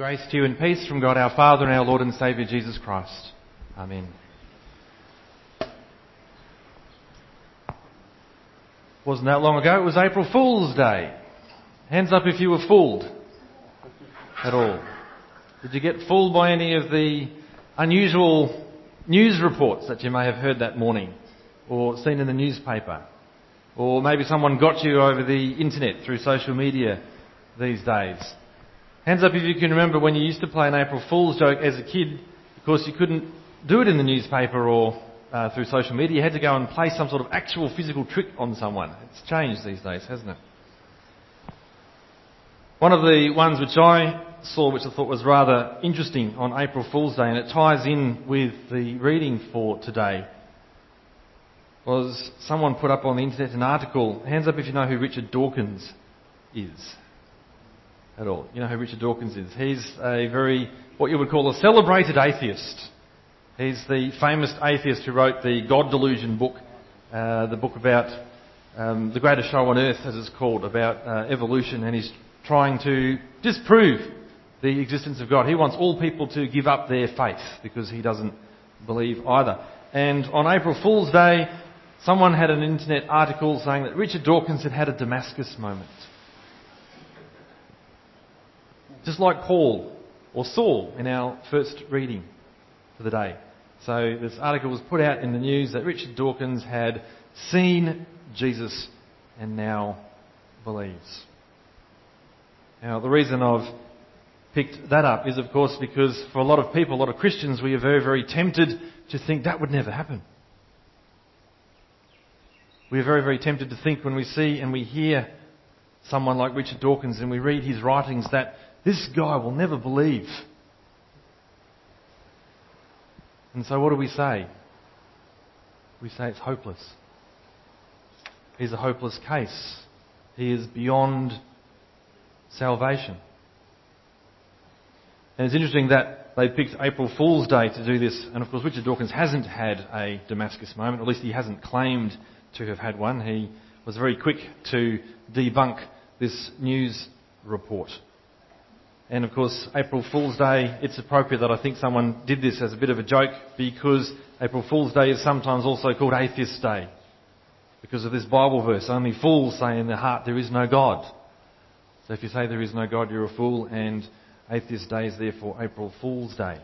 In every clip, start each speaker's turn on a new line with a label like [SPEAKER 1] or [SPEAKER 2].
[SPEAKER 1] Grace to you and peace from God our Father and our Lord and Saviour Jesus Christ. Amen. Wasn't that long ago, it was April Fool's Day. Hands up if you were fooled at all. Did you get fooled by any of the unusual news reports that you may have heard that morning or seen in the newspaper? Or maybe someone got you over the internet through social media these days. Hands up if you can remember when you used to play an April Fool's joke as a kid. Of course, you couldn't do it in the newspaper or uh, through social media. You had to go and play some sort of actual physical trick on someone. It's changed these days, hasn't it? One of the ones which I saw, which I thought was rather interesting on April Fool's Day, and it ties in with the reading for today, was someone put up on the internet an article. Hands up if you know who Richard Dawkins is at all. You know who Richard Dawkins is? He's a very, what you would call a celebrated atheist. He's the famous atheist who wrote the God Delusion book, uh, the book about um, the greatest show on earth, as it's called, about uh, evolution, and he's trying to disprove the existence of God. He wants all people to give up their faith because he doesn't believe either. And on April Fool's Day, someone had an internet article saying that Richard Dawkins had had a Damascus moment. Just like Paul or Saul in our first reading for the day. So this article was put out in the news that Richard Dawkins had seen Jesus and now believes. Now the reason I've picked that up is of course because for a lot of people, a lot of Christians, we are very, very tempted to think that would never happen. We are very, very tempted to think when we see and we hear someone like Richard Dawkins and we read his writings that this guy will never believe. And so what do we say? We say it's hopeless. He's a hopeless case. He is beyond salvation. And it's interesting that they picked April Fool's Day to do this. And of course, Richard Dawkins hasn't had a Damascus moment, at least he hasn't claimed to have had one. He was very quick to debunk this news report. And of course, April Fool's Day, it's appropriate that I think someone did this as a bit of a joke because April Fool's Day is sometimes also called Atheist Day. Because of this Bible verse, only fools say in their heart there is no God. So if you say there is no God, you're a fool, and Atheist Day is therefore April Fool's Day.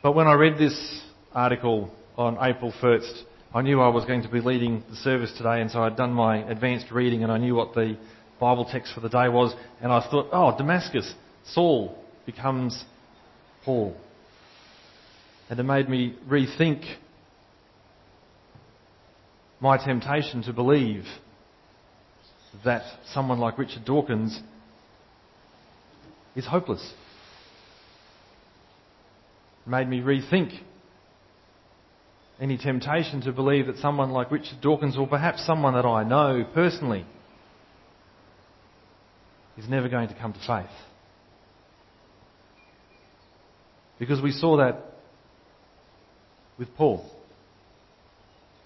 [SPEAKER 1] But when I read this article on April 1st, I knew I was going to be leading the service today, and so I'd done my advanced reading and I knew what the Bible text for the day was, and I thought, oh, Damascus, Saul becomes Paul. And it made me rethink my temptation to believe that someone like Richard Dawkins is hopeless. It made me rethink any temptation to believe that someone like Richard Dawkins, or perhaps someone that I know personally, is never going to come to faith. Because we saw that with Paul.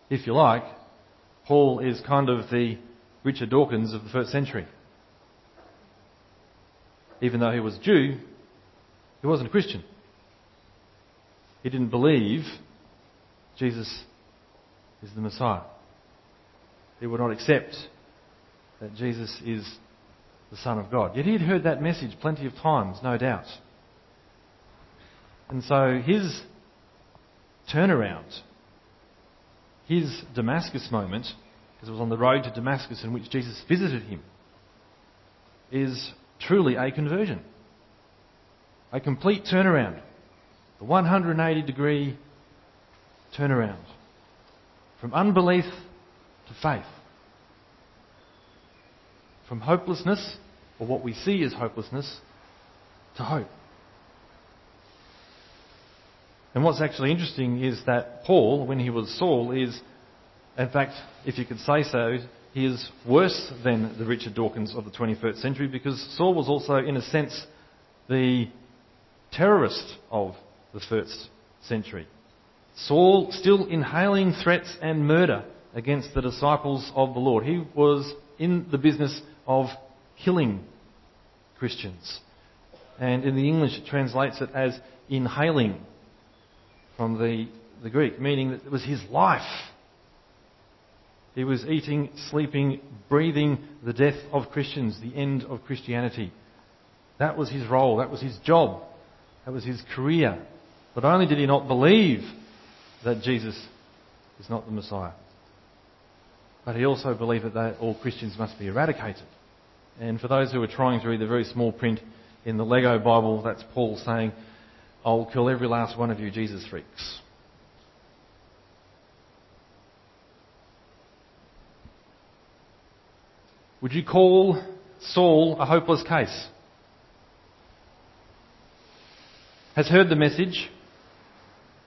[SPEAKER 1] If you like, Paul is kind of the Richard Dawkins of the first century. Even though he was a Jew, he wasn't a Christian. He didn't believe Jesus is the Messiah. He would not accept that Jesus is the Son of God. Yet he had heard that message plenty of times, no doubt. And so his turnaround, his Damascus moment, because it was on the road to Damascus in which Jesus visited him, is truly a conversion. A complete turnaround. A 180 degree turnaround. From unbelief to faith from hopelessness, or what we see as hopelessness, to hope. And what's actually interesting is that Paul, when he was Saul, is, in fact, if you could say so, he is worse than the Richard Dawkins of the 21st century because Saul was also, in a sense, the terrorist of the first century. Saul still inhaling threats and murder against the disciples of the Lord. He was in the business of killing Christians. and in the English it translates it as inhaling from the, the Greek, meaning that it was his life. He was eating, sleeping, breathing the death of Christians, the end of Christianity. That was his role, that was his job, that was his career. Not only did he not believe that Jesus is not the Messiah, but he also believed that all Christians must be eradicated. And for those who are trying to read the very small print in the Lego Bible, that's Paul saying, I'll kill every last one of you Jesus freaks. Would you call Saul a hopeless case? Has heard the message,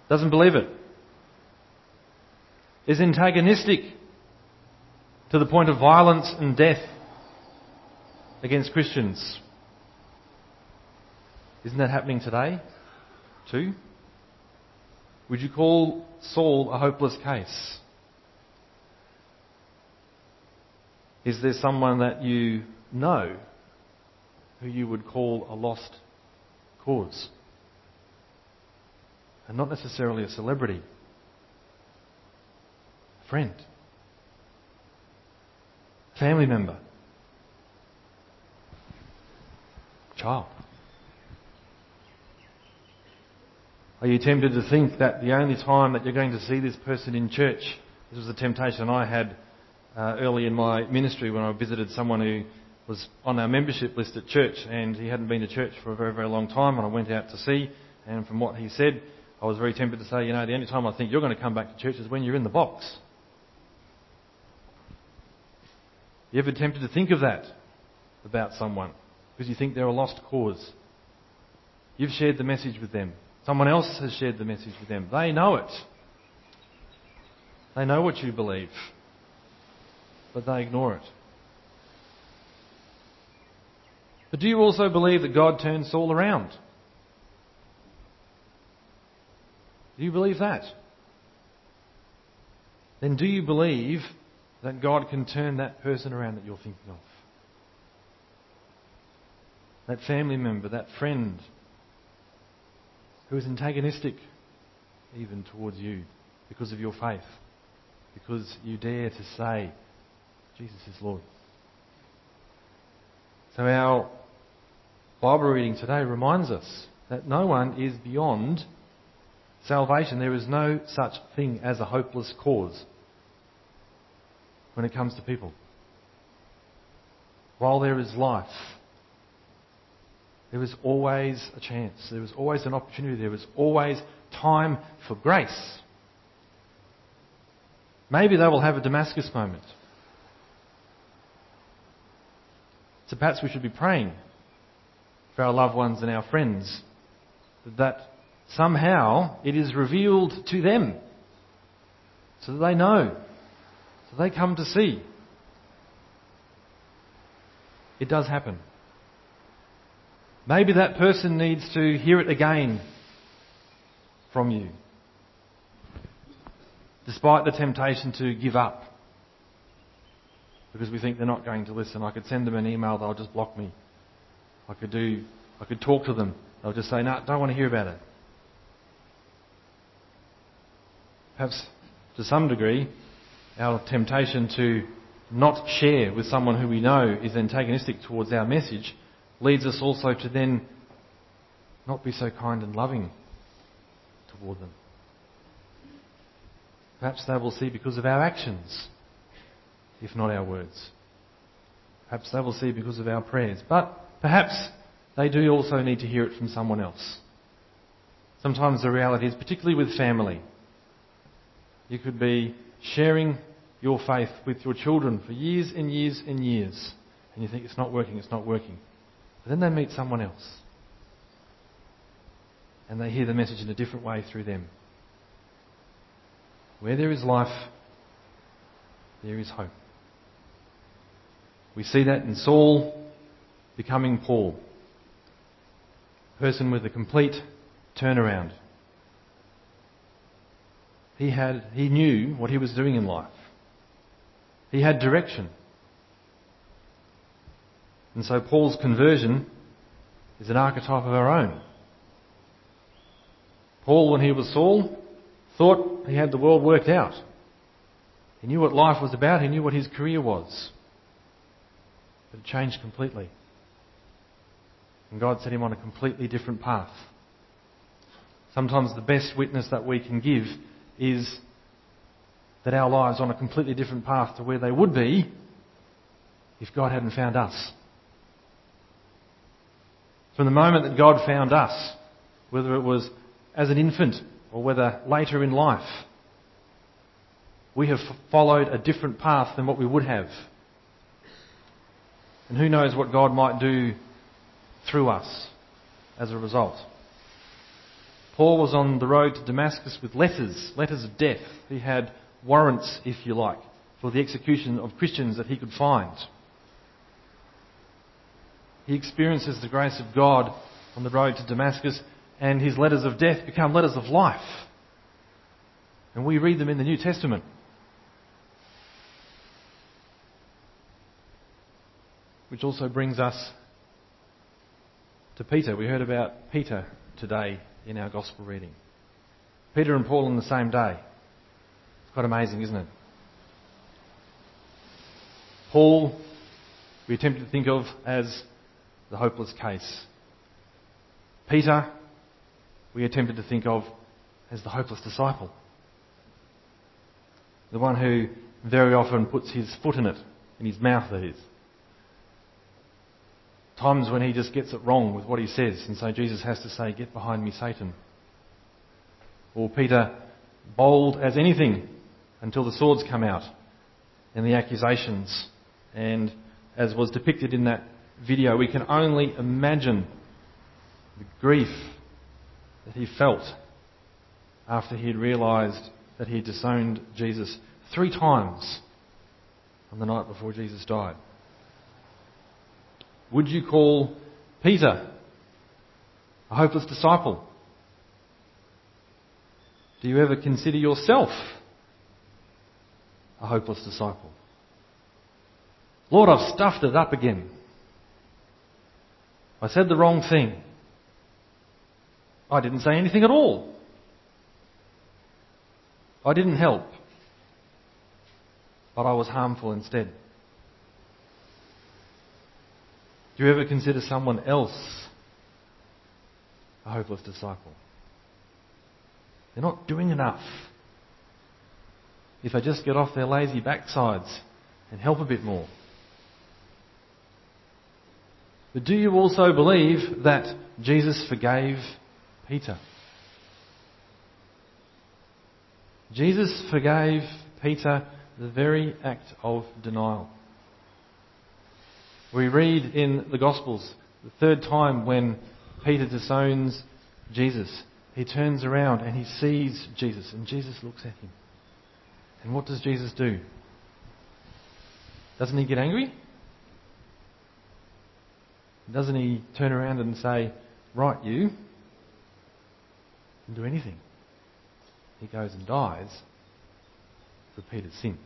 [SPEAKER 1] doesn't believe it, is antagonistic to the point of violence and death against Christians. Isn't that happening today, too? Would you call Saul a hopeless case? Is there someone that you know who you would call a lost cause? And not necessarily a celebrity. A friend family member, child? Are you tempted to think that the only time that you're going to see this person in church, this was a temptation I had uh, early in my ministry when I visited someone who was on our membership list at church and he hadn't been to church for a very, very long time and I went out to see and from what he said, I was very tempted to say, you know, the only time I think you're going to come back to church is when you're in the box. You ever tempted to think of that about someone because you think they're a lost cause? You've shared the message with them. Someone else has shared the message with them. They know it. They know what you believe. But they ignore it. But do you also believe that God turned Saul around? Do you believe that? Then do you believe that God can turn that person around that you're thinking of. That family member, that friend who is antagonistic even towards you because of your faith, because you dare to say, Jesus is Lord. So our Bible reading today reminds us that no one is beyond salvation. There is no such thing as a hopeless cause when it comes to people. While there is life, there is always a chance. There is always an opportunity. There is always time for grace. Maybe they will have a Damascus moment. So perhaps we should be praying for our loved ones and our friends that somehow it is revealed to them so that they know so they come to see. It does happen. Maybe that person needs to hear it again from you. Despite the temptation to give up. Because we think they're not going to listen. I could send them an email, they'll just block me. I could do, I could talk to them. They'll just say, no, I don't want to hear about it. Perhaps to some degree, our temptation to not share with someone who we know is antagonistic towards our message leads us also to then not be so kind and loving toward them. Perhaps they will see because of our actions, if not our words. Perhaps they will see because of our prayers. But perhaps they do also need to hear it from someone else. Sometimes the reality is, particularly with family, you could be sharing your faith with your children for years and years and years, and you think it's not working, it's not working. Then they meet someone else, and they hear the message in a different way through them. Where there is life, there is hope. We see that in Saul becoming Paul, person with a complete turnaround. He, had, he knew what he was doing in life. He had direction. And so Paul's conversion is an archetype of our own. Paul, when he was Saul, thought he had the world worked out. He knew what life was about, he knew what his career was. But it changed completely. And God set him on a completely different path. Sometimes the best witness that we can give is that our lives are on a completely different path to where they would be if God hadn't found us. From the moment that God found us, whether it was as an infant or whether later in life, we have followed a different path than what we would have. And who knows what God might do through us as a result. Paul was on the road to Damascus with letters, letters of death. He had warrants, if you like, for the execution of Christians that he could find. He experiences the grace of God on the road to Damascus, and his letters of death become letters of life. And we read them in the New Testament. Which also brings us to Peter. We heard about Peter today in our Gospel reading. Peter and Paul on the same day. It's quite amazing, isn't it? Paul, we attempted to think of as the hopeless case. Peter, we attempted to think of as the hopeless disciple. The one who very often puts his foot in it, in his mouth that is. Times when he just gets it wrong with what he says, and so Jesus has to say, Get behind me, Satan. Or Peter, bold as anything until the swords come out and the accusations. And as was depicted in that video, we can only imagine the grief that he felt after he had realized that he had disowned Jesus three times on the night before Jesus died. Would you call Peter a hopeless disciple? Do you ever consider yourself a hopeless disciple? Lord, I've stuffed it up again. I said the wrong thing. I didn't say anything at all. I didn't help. But I was harmful instead. Do you ever consider someone else a hopeless disciple? They're not doing enough. If they just get off their lazy backsides and help a bit more. But do you also believe that Jesus forgave Peter? Jesus forgave Peter the very act of denial. We read in the Gospels the third time when Peter disowns Jesus, he turns around and he sees Jesus, and Jesus looks at him. And what does Jesus do? Doesn't he get angry? Doesn't he turn around and say, Right, you, and do anything? He goes and dies for Peter's sin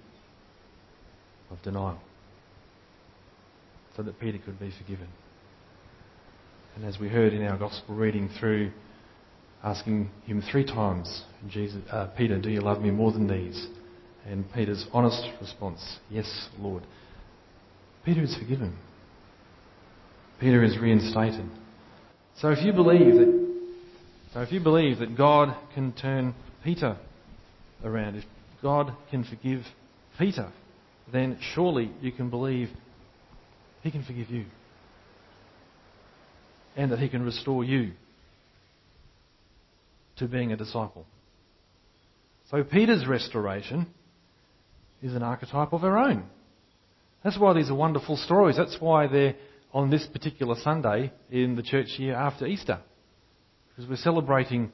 [SPEAKER 1] of denial so that Peter could be forgiven. And as we heard in our gospel reading through, asking him three times, Jesus, uh, Peter, do you love me more than these? And Peter's honest response, yes, Lord. Peter is forgiven. Peter is reinstated. So if you believe that, so if you believe that God can turn Peter around, if God can forgive Peter, then surely you can believe he can forgive you. And that He can restore you to being a disciple. So Peter's restoration is an archetype of our own. That's why these are wonderful stories. That's why they're on this particular Sunday in the church year after Easter. Because we're celebrating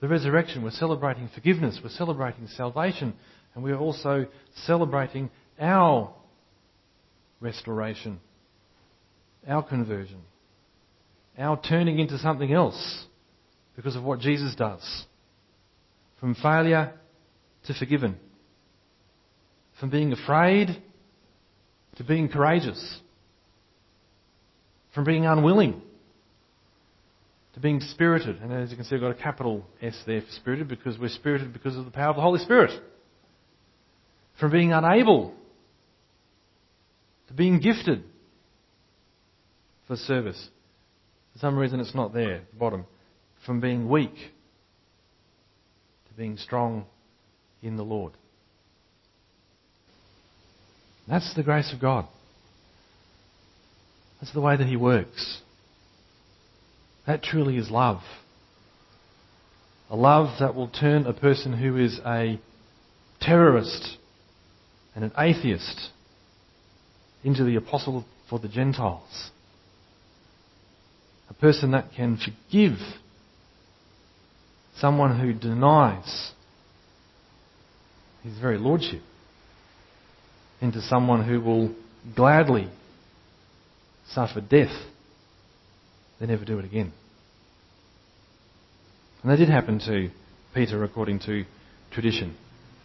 [SPEAKER 1] the resurrection, we're celebrating forgiveness, we're celebrating salvation, and we're also celebrating our restoration our conversion, our turning into something else because of what Jesus does. From failure to forgiven. From being afraid to being courageous. From being unwilling to being spirited. And as you can see, I've got a capital S there for spirited because we're spirited because of the power of the Holy Spirit. From being unable to being gifted for service. For some reason it's not there at the bottom. From being weak to being strong in the Lord. That's the grace of God. That's the way that He works. That truly is love. A love that will turn a person who is a terrorist and an atheist into the apostle for the Gentiles. A person that can forgive someone who denies his very lordship into someone who will gladly suffer death, they never do it again. And that did happen to Peter according to tradition,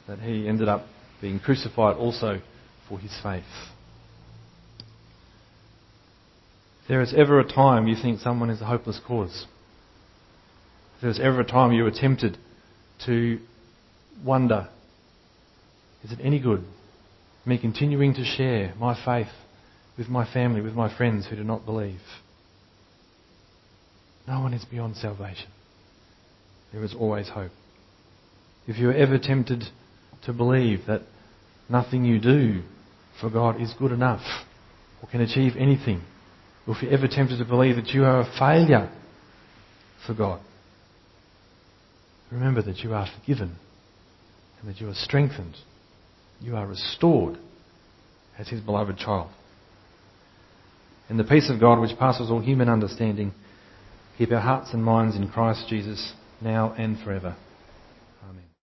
[SPEAKER 1] that he ended up being crucified also for his faith. If there is ever a time you think someone is a hopeless cause, if there is ever a time you are tempted to wonder, is it any good me continuing to share my faith with my family, with my friends who do not believe. No one is beyond salvation. There is always hope. If you are ever tempted to believe that nothing you do for God is good enough or can achieve anything, or if you're ever tempted to believe that you are a failure for God, remember that you are forgiven and that you are strengthened you are restored as his beloved child. And the peace of God, which passes all human understanding, keep our hearts and minds in Christ Jesus now and forever.